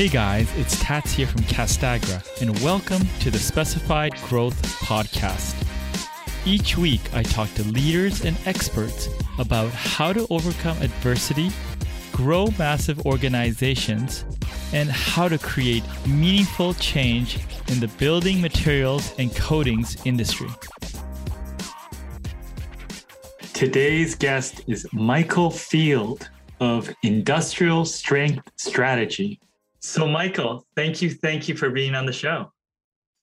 Hey guys, it's Tats here from Castagra, and welcome to the Specified Growth Podcast. Each week, I talk to leaders and experts about how to overcome adversity, grow massive organizations, and how to create meaningful change in the building materials and coatings industry. Today's guest is Michael Field of Industrial Strength Strategy. So, Michael, thank you. Thank you for being on the show.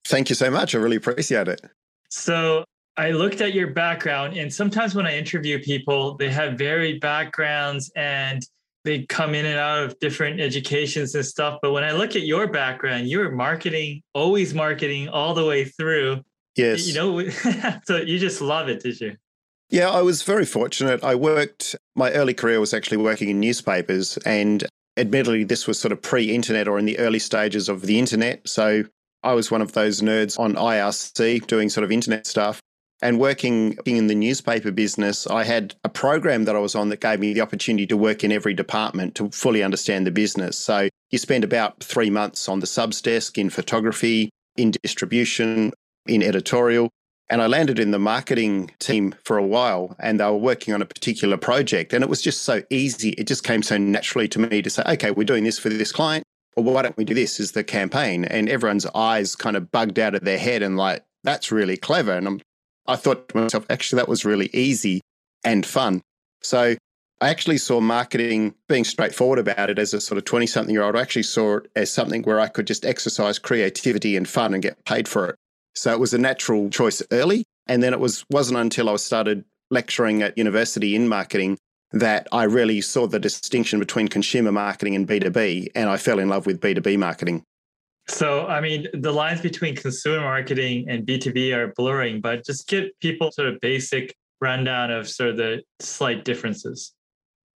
Thank you so much. I really appreciate it. So, I looked at your background, and sometimes when I interview people, they have varied backgrounds and they come in and out of different educations and stuff. But when I look at your background, you were marketing, always marketing all the way through. Yes. You know, so you just love it, did you? Yeah, I was very fortunate. I worked, my early career was actually working in newspapers, and admittedly, this was sort of pre internet or in the early stages of the internet. So I was one of those nerds on IRC doing sort of internet stuff. And working in the newspaper business, I had a program that I was on that gave me the opportunity to work in every department to fully understand the business. So you spend about three months on the subs desk in photography, in distribution, in editorial. And I landed in the marketing team for a while and they were working on a particular project. And it was just so easy. It just came so naturally to me to say, okay, we're doing this for this client. Well, why don't we do this as the campaign? And everyone's eyes kind of bugged out of their head and like, that's really clever. And I'm, I thought to myself, actually, that was really easy and fun. So I actually saw marketing being straightforward about it as a sort of 20 something year old. I actually saw it as something where I could just exercise creativity and fun and get paid for it. So it was a natural choice early. And then it was, wasn't until I started lecturing at university in marketing that I really saw the distinction between consumer marketing and B2B. And I fell in love with B2B marketing. So, I mean, the lines between consumer marketing and B2B are blurring, but just give people sort of basic rundown of sort of the slight differences.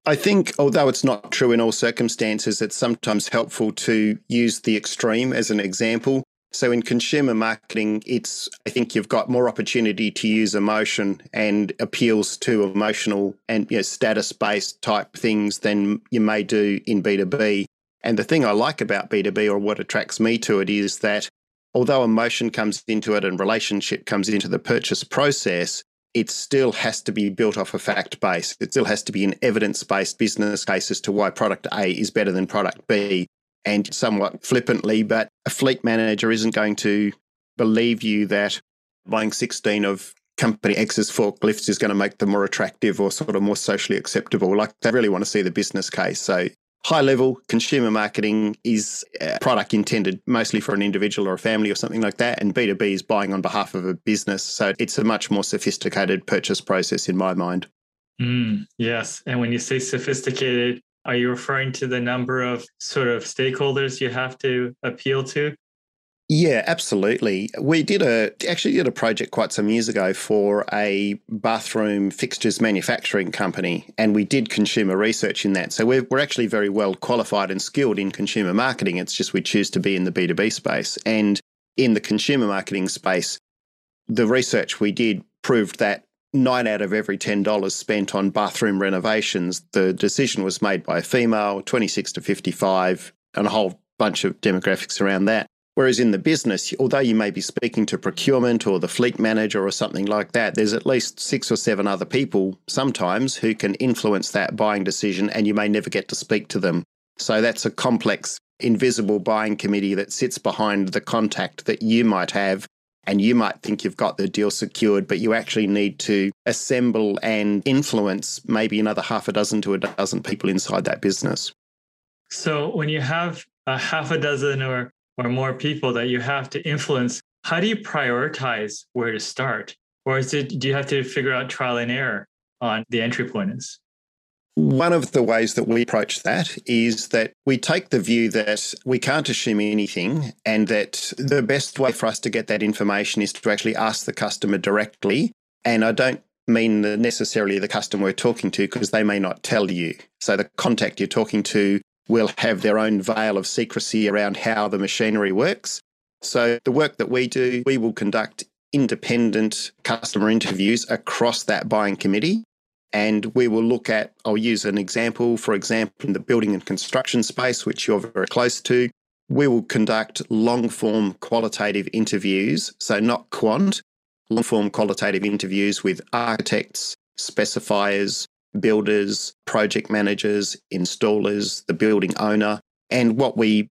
I think, although it's not true in all circumstances, it's sometimes helpful to use the extreme as an example. So in consumer marketing, it's I think you've got more opportunity to use emotion and appeals to emotional and you know, status based type things than you may do in B2B. And the thing I like about B2B or what attracts me to it is that although emotion comes into it and relationship comes into the purchase process, it still has to be built off a fact base. It still has to be an evidence based business case as to why product A is better than product B and somewhat flippantly, but a fleet manager isn't going to believe you that buying 16 of company X's forklifts is going to make them more attractive or sort of more socially acceptable. Like they really want to see the business case. So high level consumer marketing is a product intended mostly for an individual or a family or something like that. And B2B is buying on behalf of a business. So it's a much more sophisticated purchase process in my mind. Mm, yes. And when you say sophisticated, are you referring to the number of sort of stakeholders you have to appeal to? Yeah, absolutely. We did a actually did a project quite some years ago for a bathroom fixtures manufacturing company, and we did consumer research in that. So we're we're actually very well qualified and skilled in consumer marketing. It's just we choose to be in the B two B space, and in the consumer marketing space, the research we did proved that nine out of every $10 spent on bathroom renovations, the decision was made by a female, 26 to 55, and a whole bunch of demographics around that. Whereas in the business, although you may be speaking to procurement or the fleet manager or something like that, there's at least six or seven other people sometimes who can influence that buying decision, and you may never get to speak to them. So that's a complex, invisible buying committee that sits behind the contact that you might have and you might think you've got the deal secured, but you actually need to assemble and influence maybe another half a dozen to a dozen people inside that business. So when you have a half a dozen or or more people that you have to influence, how do you prioritize where to start? Or is it do you have to figure out trial and error on the entry point is? One of the ways that we approach that is that we take the view that we can't assume anything and that the best way for us to get that information is to actually ask the customer directly. And I don't mean necessarily the customer we're talking to because they may not tell you. So the contact you're talking to will have their own veil of secrecy around how the machinery works. So the work that we do, we will conduct independent customer interviews across that buying committee and we will look at, I'll use an example, for example, in the building and construction space, which you're very close to. we will conduct long form qualitative interviews. So, not quant, long form qualitative interviews with architects, specifiers, builders, project managers, installers, the building owner. And what we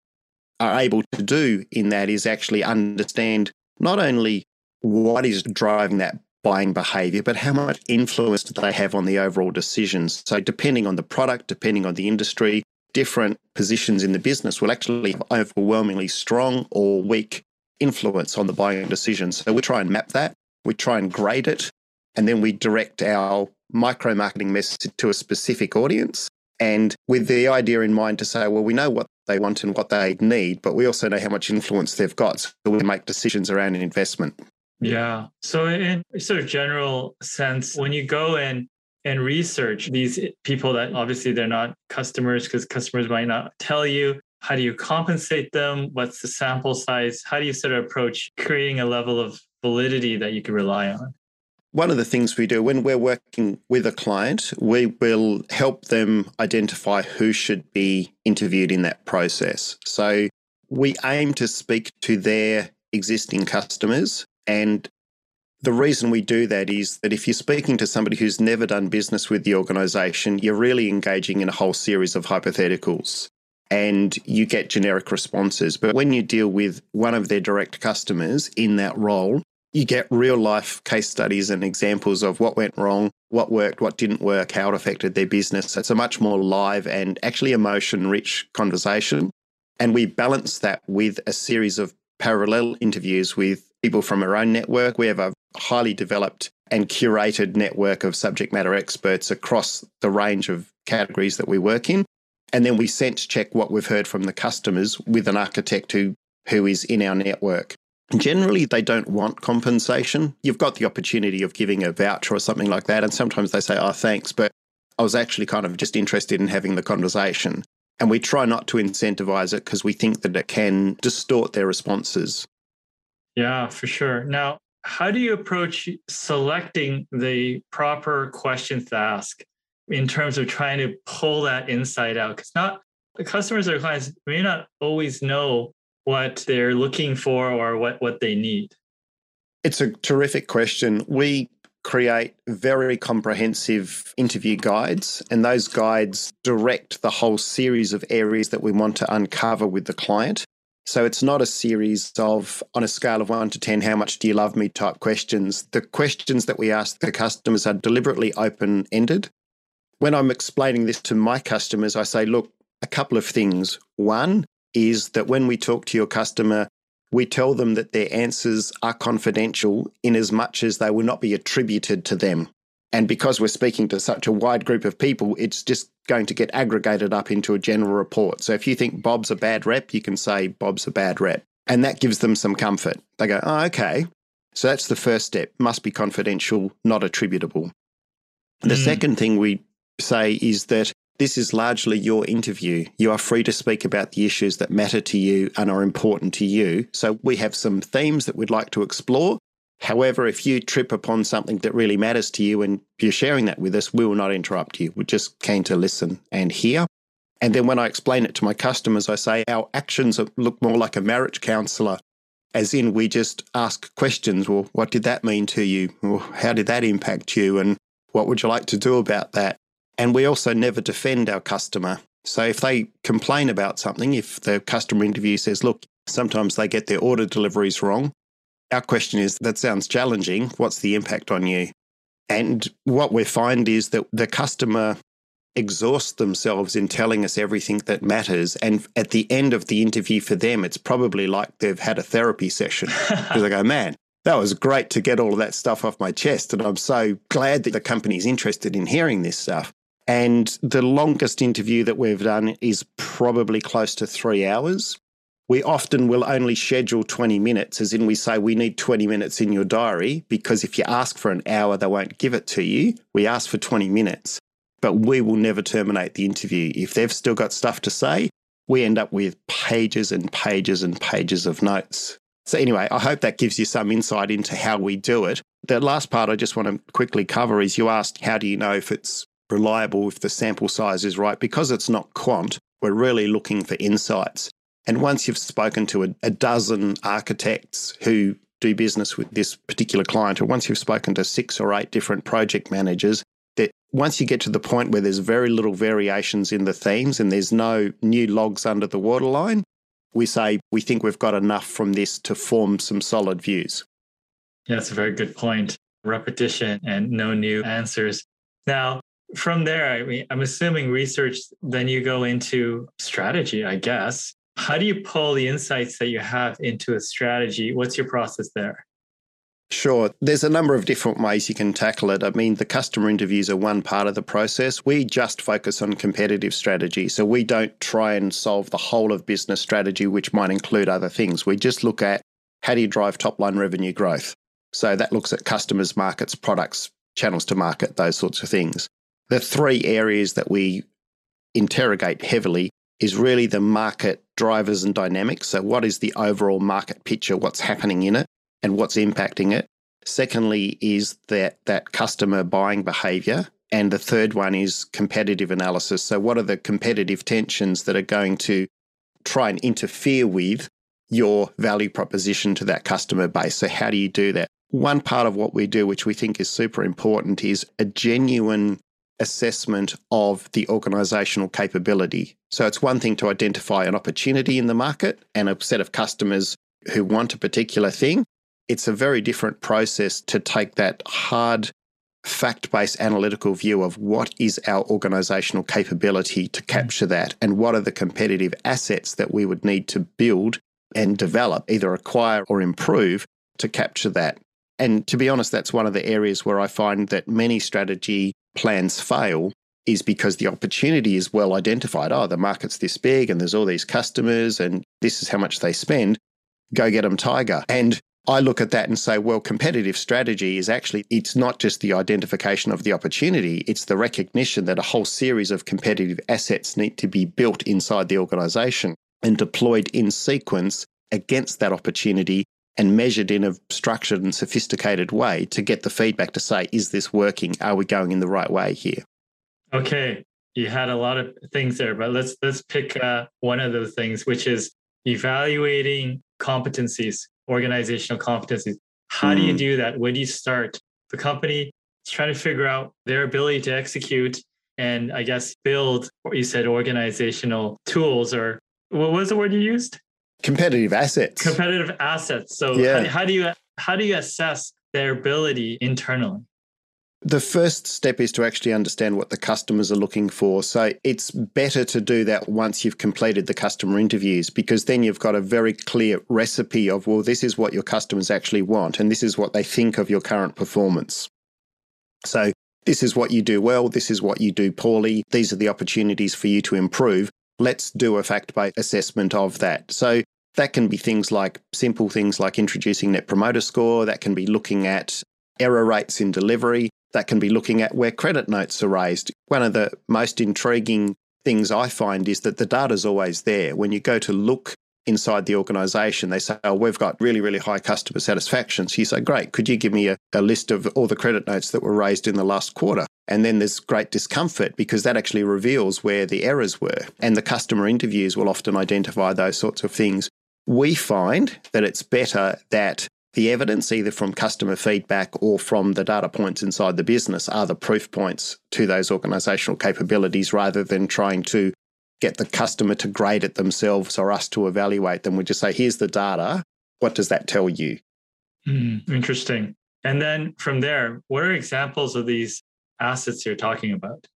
are able to do in that is actually understand not only what is driving that buying behavior, but how much influence do they have on the overall decisions? So, depending on the product, depending on the industry, different positions in the business will actually have overwhelmingly strong or weak influence on the buying decisions. So, we try and map that, we try and grade it, and then we direct our micro marketing message to a specific audience. And with the idea in mind to say, well, we know what they want and what they need, but we also know how much influence they've got. So we make decisions around an investment. Yeah. So in sort of general sense, when you go and and research these people that obviously they're not customers because customers might not tell you how do you compensate them what's the sample size how do you sort of approach creating a level of validity that you can rely on one of the things we do when we're working with a client, we will help them identify who should be interviewed in that process. So we aim to speak to their existing customers and the reason we do that is that if you're speaking to somebody who's never done business with the organization, you're really engaging in a whole series of hypotheticals and you get generic responses. But when you deal with one of their direct customers in that role, you get real life case studies and examples of what went wrong, what worked, what didn't work, how it affected their business. It's a much more live and actually emotion rich conversation. And we balance that with a series of parallel interviews with people from our own network. We have a highly developed and curated network of subject matter experts across the range of categories that we work in. And then we sense check what we've heard from the customers with an architect who, who is in our network. Generally, they don't want compensation. You've got the opportunity of giving a voucher or something like that. And sometimes they say, oh, thanks, but I was actually kind of just interested in having the conversation. And we try not to incentivize it because we think that it can distort their responses. Yeah, for sure. Now, how do you approach selecting the proper questions to ask in terms of trying to pull that insight out? Because not the customers or clients may not always know what they're looking for or what, what they need. It's a terrific question. We create very comprehensive interview guides, and those guides direct the whole series of areas that we want to uncover with the client. So it's not a series of, on a scale of one to 10, how much do you love me type questions. The questions that we ask the customers are deliberately open ended. When I'm explaining this to my customers, I say, look, a couple of things. One is that when we talk to your customer, we tell them that their answers are confidential in as much as they will not be attributed to them. And because we're speaking to such a wide group of people, it's just going to get aggregated up into a general report. So if you think Bob's a bad rep, you can say Bob's a bad rep. And that gives them some comfort. They go, oh, okay. So that's the first step. Must be confidential, not attributable. The mm. second thing we say is that this is largely your interview. You are free to speak about the issues that matter to you and are important to you. So we have some themes that we'd like to explore. However, if you trip upon something that really matters to you and you're sharing that with us, we will not interrupt you. We're just keen to listen and hear. And then when I explain it to my customers, I say our actions look more like a marriage counselor, as in we just ask questions. Well, what did that mean to you? Well, how did that impact you? And what would you like to do about that? And we also never defend our customer. So if they complain about something, if the customer interview says, look, sometimes they get their order deliveries wrong, our question is that sounds challenging. What's the impact on you? And what we find is that the customer exhausts themselves in telling us everything that matters. And at the end of the interview for them, it's probably like they've had a therapy session because they go, man, that was great to get all of that stuff off my chest. And I'm so glad that the company's interested in hearing this stuff. And the longest interview that we've done is probably close to three hours we often will only schedule 20 minutes, as in we say we need 20 minutes in your diary, because if you ask for an hour, they won't give it to you. We ask for 20 minutes, but we will never terminate the interview. If they've still got stuff to say, we end up with pages and pages and pages of notes. So, anyway, I hope that gives you some insight into how we do it. The last part I just want to quickly cover is you asked, how do you know if it's reliable, if the sample size is right? Because it's not quant, we're really looking for insights. And once you've spoken to a, a dozen architects who do business with this particular client, or once you've spoken to six or eight different project managers, that once you get to the point where there's very little variations in the themes and there's no new logs under the waterline, we say we think we've got enough from this to form some solid views. Yeah, that's a very good point. Repetition and no new answers. Now, from there, I mean, I'm assuming research, then you go into strategy, I guess. How do you pull the insights that you have into a strategy? What's your process there? Sure. There's a number of different ways you can tackle it. I mean, the customer interviews are one part of the process. We just focus on competitive strategy. So we don't try and solve the whole of business strategy, which might include other things. We just look at how do you drive top line revenue growth? So that looks at customers, markets, products, channels to market, those sorts of things. The three areas that we interrogate heavily is really the market drivers and dynamics. So, what is the overall market picture? What's happening in it? and what's impacting it. Secondly, is that that customer buying behavior. And the third one is competitive analysis. So, what are the competitive tensions that are going to try and interfere with your value proposition to that customer base? So, how do you do that? One part of what we do, which we think is super important, is a genuine assessment of the organizational capability. So, it's one thing to identify an opportunity in the market and a set of customers who want a particular thing it's a very different process to take that hard fact based analytical view of what is our organizational capability to capture that and what are the competitive assets that we would need to build and develop, either acquire or improve to capture that. And to be honest, that's one of the areas where I find that many strategy plans fail is because the opportunity is well identified. Oh, the market's this big and there's all these customers and this is how much they spend. Go get them, Tiger. And I look at that and say, well, competitive strategy is actually, it's not just the identification of the opportunity, it's the recognition that a whole series of competitive assets need to be built inside the organization and deployed in sequence against that opportunity and measured in a structured and sophisticated way to get the feedback to say, is this working? Are we going in the right way here? Okay. You had a lot of things there, but let's let's pick uh, one of those things, which is evaluating competencies organizational competencies. How mm. do you hmm. do that? Where do you start? The company is trying to figure out their ability to execute and I guess build what you said organizational tools or what was the word you used? Competitive assets. Competitive assets. So yeah. how, how do you how do you assess their ability internally? The first step is to actually understand what the customers are looking for. So it's better to do that once you've completed the customer interviews because then you've got a very clear recipe of, well, this is what your customers actually want and this is what they think of your current performance. So this is what you do well, this is what you do poorly, these are the opportunities for you to improve. Let's do a fact based assessment of that. So that can be things like simple things like introducing Net Promoter Score, that can be looking at error rates in delivery. That can be looking at where credit notes are raised. One of the most intriguing things I find is that the data is always there. When you go to look inside the organization, they say, Oh, we've got really, really high customer satisfaction. So you say, Great, could you give me a, a list of all the credit notes that were raised in the last quarter? And then there's great discomfort because that actually reveals where the errors were. And the customer interviews will often identify those sorts of things. We find that it's better that the evidence, either from customer feedback or from the data points inside the business, are the proof points to those organizational capabilities rather than trying to get the customer to grade it themselves or us to evaluate them. We just say, here's the data. What does that tell you? Mm, interesting. And then from there, what are examples of these assets you're talking about?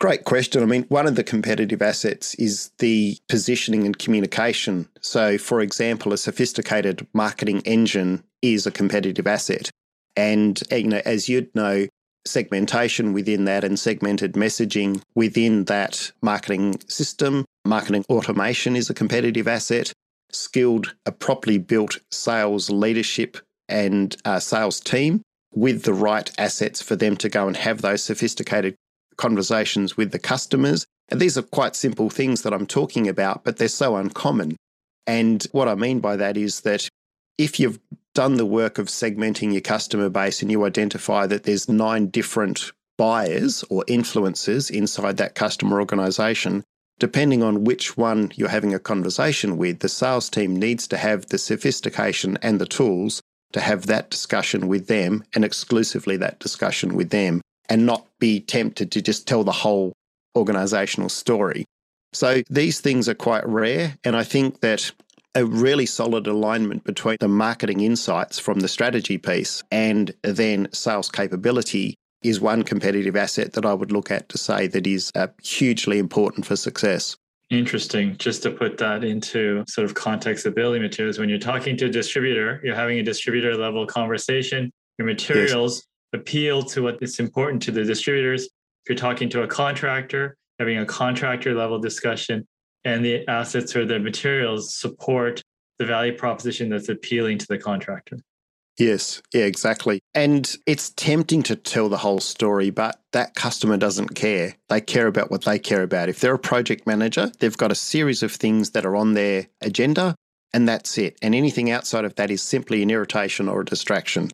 Great question. I mean, one of the competitive assets is the positioning and communication. So, for example, a sophisticated marketing engine is a competitive asset. And, you know, as you'd know, segmentation within that and segmented messaging within that marketing system, marketing automation is a competitive asset. Skilled, a properly built sales leadership and uh, sales team with the right assets for them to go and have those sophisticated conversations with the customers. And these are quite simple things that I'm talking about, but they're so uncommon. And what I mean by that is that if you've done the work of segmenting your customer base and you identify that there's nine different buyers or influencers inside that customer organization, depending on which one you're having a conversation with, the sales team needs to have the sophistication and the tools to have that discussion with them and exclusively that discussion with them and not be tempted to just tell the whole organizational story. So these things are quite rare. And I think that a really solid alignment between the marketing insights from the strategy piece and then sales capability is one competitive asset that I would look at to say that is uh, hugely important for success. Interesting. Just to put that into sort of context of building materials, when you're talking to a distributor, you're having a distributor level conversation. Your materials yes. appeal to what is important to the distributors. If you're talking to a contractor, having a contractor level discussion, and the assets or the materials support the value proposition that's appealing to the contractor. Yes, yeah, exactly. And it's tempting to tell the whole story, but that customer doesn't care. They care about what they care about. If they're a project manager, they've got a series of things that are on their agenda, and that's it. And anything outside of that is simply an irritation or a distraction.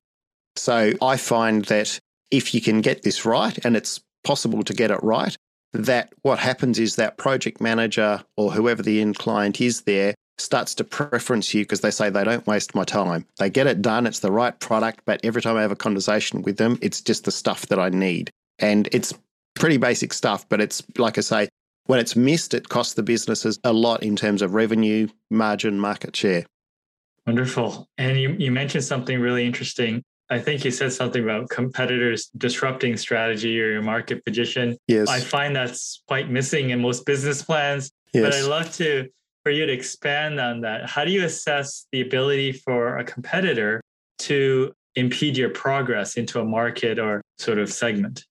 So I find that if you can get this right, and it's possible to get it right, that what happens is that project manager or whoever the end client is there starts to preference you because they say they don't waste my time. They get it done, it's the right product, but every time I have a conversation with them, it's just the stuff that I need. And it's pretty basic stuff, but it's like I say, when it's missed, it costs the businesses a lot in terms of revenue, margin, market share. Wonderful. And you, you mentioned something really interesting. I think you said something about competitors disrupting strategy or your market position. Yes. I find that's quite missing in most business plans. Yes. But I'd love to for you to expand on that. How do you assess the ability for a competitor to impede your progress into a market or sort of segment?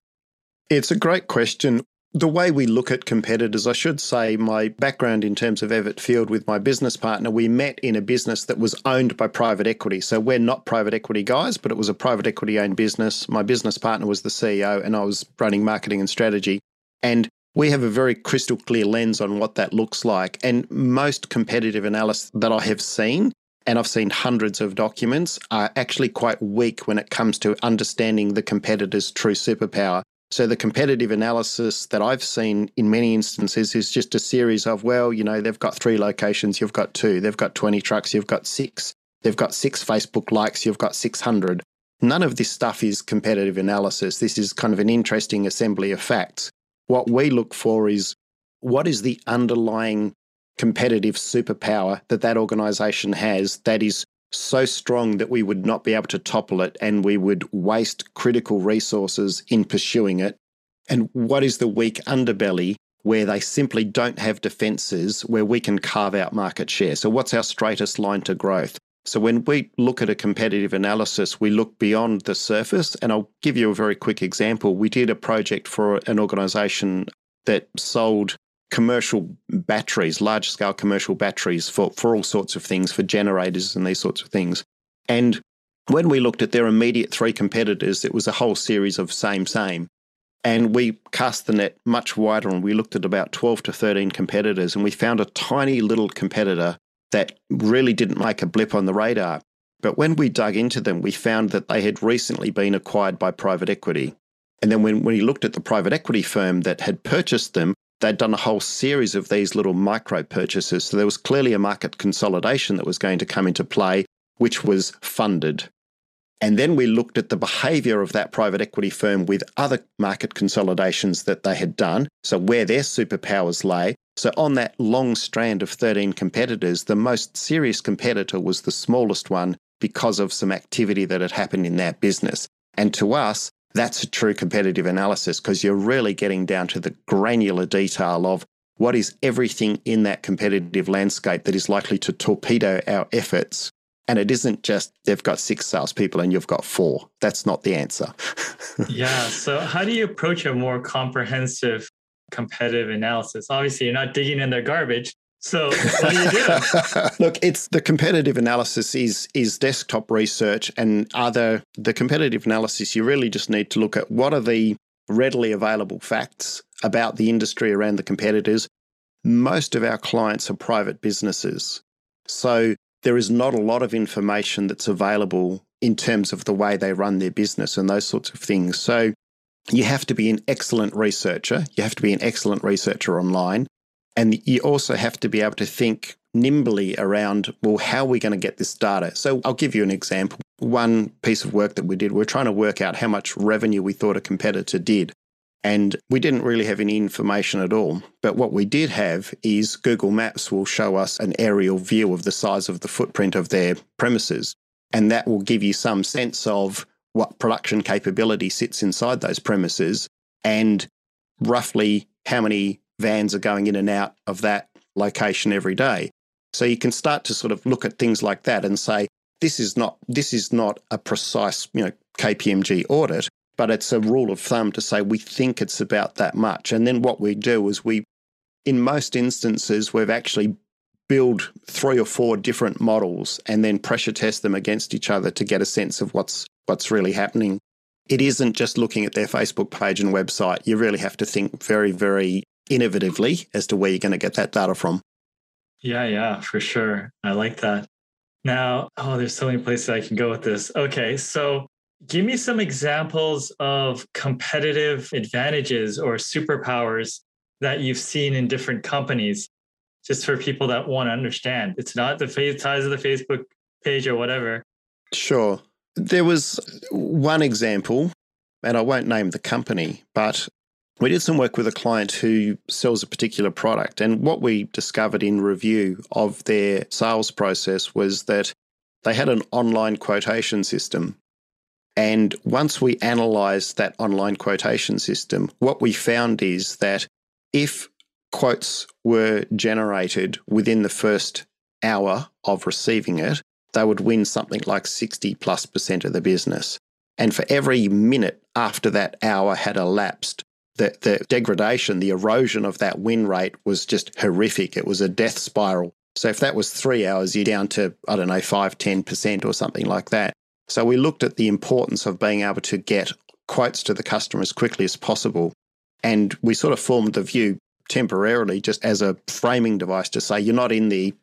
It's a great question. The way we look at competitors, I should say, my background in terms of Evatt Field with my business partner, we met in a business that was owned by private equity. So we're not private equity guys, but it was a private equity owned business. My business partner was the CEO, and I was running marketing and strategy. And we have a very crystal clear lens on what that looks like. And most competitive analysis that I have seen, and I've seen hundreds of documents, are actually quite weak when it comes to understanding the competitor's true superpower. So the competitive analysis that I've seen in many instances is just a series of, well, you know, they've got three locations, you've got two, they've got 20 trucks, you've got six, they've got six Facebook likes, you've got 600. None of this stuff is competitive analysis. This is kind of an interesting assembly of facts. What we look for is what is the underlying competitive superpower that that organization has that is so strong that we would not be able to topple it and we would waste critical resources in pursuing it? And what is the weak underbelly where they simply don't have defenses where we can carve out market share? So, what's our straightest line to growth? So when we look at a competitive analysis, we look beyond the surface. And I'll give you a very quick example. We did a project for an organization that sold commercial batteries, large scale commercial batteries for, for all sorts of things, for generators and these sorts of things. And when we looked at their immediate three competitors, it was a whole series of same, same. And we cast the net much wider and we looked at about 12 to 13 competitors and we found a tiny little competitor that really didn't make a blip on the radar. But when we dug into them, we found that they had recently been acquired by private equity. And then when we looked at the private equity firm that had purchased them, they'd done a whole series of these little micro purchases. So there was clearly a market consolidation that was going to come into play, which was funded. And then we looked at the behavior of that private equity firm with other market consolidations that they had done. So, where their superpowers lay. So, on that long strand of 13 competitors, the most serious competitor was the smallest one because of some activity that had happened in that business. And to us, that's a true competitive analysis because you're really getting down to the granular detail of what is everything in that competitive landscape that is likely to torpedo our efforts and it isn't just they've got six salespeople and you've got four. That's not the answer. yeah. So, how do you approach a more comprehensive competitive analysis? Obviously, you're not digging in their garbage. So, what do you do? Look, it's the competitive analysis is is desktop research and other the competitive analysis. You really just need to look at what are the readily available facts about the industry around the competitors. Most of our clients are private businesses. So there is not a lot of information that's available in terms of the way they run their business and those sorts of things. So you have to be an excellent researcher. You have to be an excellent researcher online. And you also have to be able to think nimbly around, well, how are we going to get this data? So I'll give you an example. One piece of work that we did, we're trying to work out how much revenue we thought a competitor did. And we didn't really have any information at all. But what we did have is Google Maps will show us an aerial view of the size of the footprint of their premises. And that will give you some sense of what production capability sits inside those premises and roughly how many vans are going in and out of that location every day. So you can start to sort of look at things like that and say, this is not this is not a precise, you know, KPMG audit, but it's a rule of thumb to say we think it's about that much. And then what we do is we in most instances we've actually build three or four different models and then pressure test them against each other to get a sense of what's what's really happening. It isn't just looking at their Facebook page and website. You really have to think very, very innovatively as to where you're going to get that data from. Yeah, yeah, for sure. I like that. Now, oh, there's so many places I can go with this. Okay, so give me some examples of competitive advantages or superpowers that you've seen in different companies, just for people that want to understand. It's not the size of the Facebook page or whatever. Sure. There was one example, and I won't name the company, but we did some work with a client who sells a particular product. And what we discovered in review of their sales process was that they had an online quotation system. And once we analyzed that online quotation system, what we found is that if quotes were generated within the first hour of receiving it, they would win something like 60 plus percent of the business. And for every minute after that hour had elapsed, the, the degradation, the erosion of that win rate was just horrific. It was a death spiral. So if that was three hours, you're down to, I don't know, 5, 10% or something like that. So we looked at the importance of being able to get quotes to the customer as quickly as possible. And we sort of formed the view temporarily just as a framing device to say you're not in the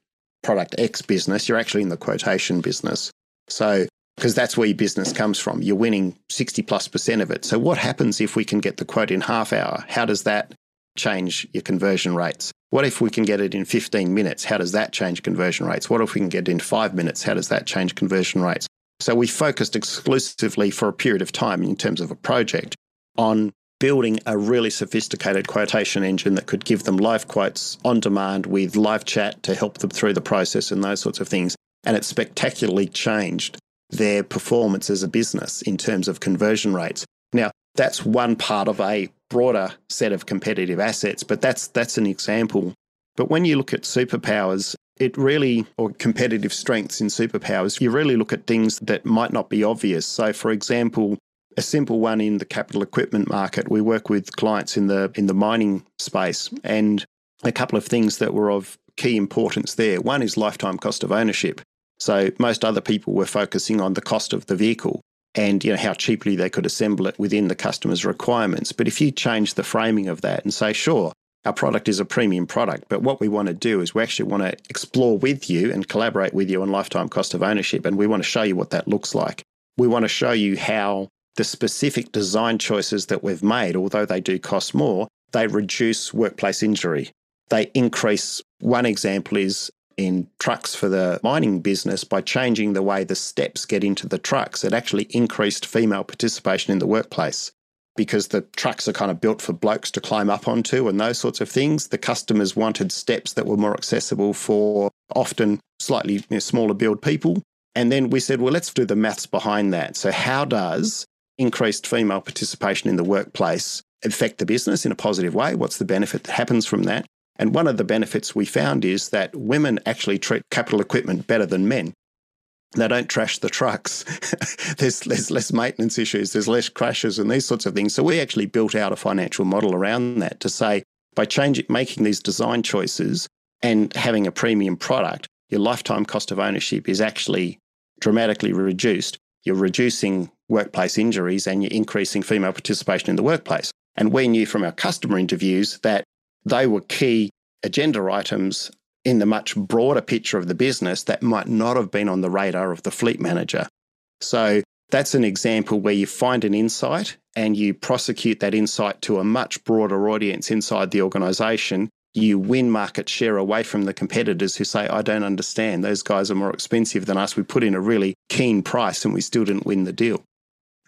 product X business, you're actually in the quotation business. So, because that's where your business comes from, you're winning 60 plus percent of it. So, what happens if we can get the quote in half hour? How does that change your conversion rates? What if we can get it in 15 minutes? How does that change conversion rates? What if we can get it in five minutes? How does that change conversion rates? So, we focused exclusively for a period of time in terms of a project on building a really sophisticated quotation engine that could give them live quotes on demand with live chat to help them through the process and those sorts of things. And it spectacularly changed their performance as a business in terms of conversion rates. Now, that's one part of a broader set of competitive assets, but that's that's an example. But when you look at superpowers, it really, or competitive strengths in superpowers, you really look at things that might not be obvious. So, for example, a simple one in the capital equipment market. We work with clients in the in the mining space, and a couple of things that were of key importance there. One is lifetime cost of ownership. So most other people were focusing on the cost of the vehicle and you know how cheaply they could assemble it within the customer's requirements. But if you change the framing of that and say, sure, our product is a premium product, but what we want to do is we actually want to explore with you and collaborate with you on lifetime cost of ownership, and we want to show you what that looks like. We want to show you how the specific design choices that we've made, although they do cost more, they reduce workplace injury. They increase, one example is in trucks for the mining business, by changing the way the steps get into the trucks, it actually increased female participation in the workplace because the trucks are kind of built for blokes to climb up onto and those sorts of things. The customers wanted steps that were more accessible for often slightly you know, smaller build people. And then we said, well, let's do the maths behind that. So, how does increased female participation in the workplace affect the business in a positive way? What's the benefit that happens from that? And one of the benefits we found is that women actually treat capital equipment better than men. They don't trash the trucks. there's, there's less maintenance issues, there's less crashes and these sorts of things. So we actually built out a financial model around that to say by changing making these design choices and having a premium product, your lifetime cost of ownership is actually dramatically reduced. You're reducing workplace injuries and you're increasing female participation in the workplace. And we knew from our customer interviews that they were key agenda items in the much broader picture of the business that might not have been on the radar of the fleet manager. So that's an example where you find an insight and you prosecute that insight to a much broader audience inside the organization. you win market share away from the competitors who say, I don't understand. Those guys are more expensive than us. We put in a really keen price and we still didn't win the deal.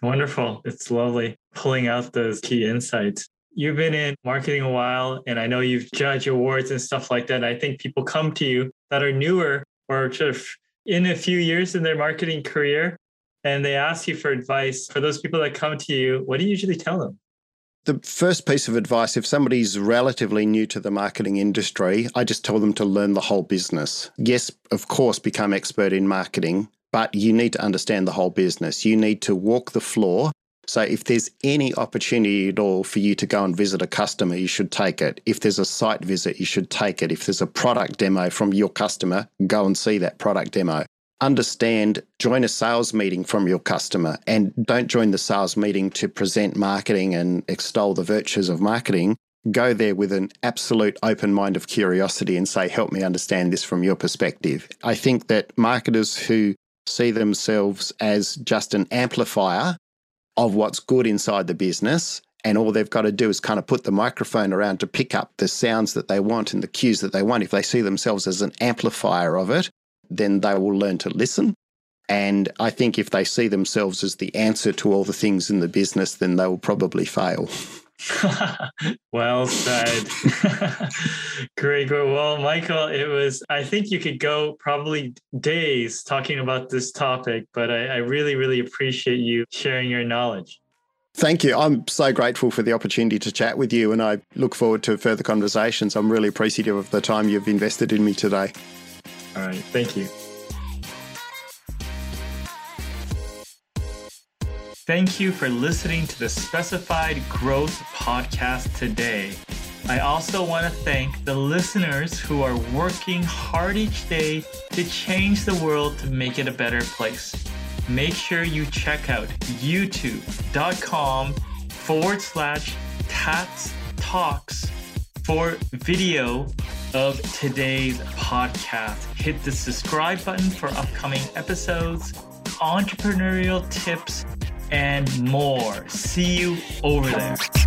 Wonderful. It's lovely pulling out those key insights. You've been in marketing a while, and I know you've judged awards and stuff like that. I think people come to you that are newer or just in a few years in their marketing career and they ask you for advice. For those people that come to you, what do you usually tell them? The first piece of advice if somebody's relatively new to the marketing industry, I just tell them to learn the whole business. Yes, of course, become expert in marketing, but you need to understand the whole business. You need to walk the floor. So, if there's any opportunity at all for you to go and visit a customer, you should take it. If there's a site visit, you should take it. If there's a product demo from your customer, go and see that product demo understand, join a sales meeting from your customer and don't join the sales meeting to present marketing and extol the virtues of marketing. Go there with an absolute open mind of curiosity and say, help me understand this from your perspective. I think that marketers who see themselves as just an amplifier of what's good inside the business and all they've got to do is kind of put the microphone around to pick up the sounds that they want and the cues that they want. If they see themselves as an amplifier of it, then they will learn to listen. And I think if they see themselves as the answer to all the things in the business, then they will probably fail. well said. great. Well, Michael, it was, I think you could go probably days talking about this topic, but I, I really, really appreciate you sharing your knowledge. Thank you. I'm so grateful for the opportunity to chat with you, and I look forward to further conversations. I'm really appreciative of the time you've invested in me today. All right. Thank you. Thank you for listening to the Specified Growth Podcast today. I also want to thank the listeners who are working hard each day to change the world to make it a better place. Make sure you check out youtube.com forward slash tats talks for video of today's podcast. Hit the subscribe button for upcoming episodes, entrepreneurial tips, and more. See you over there.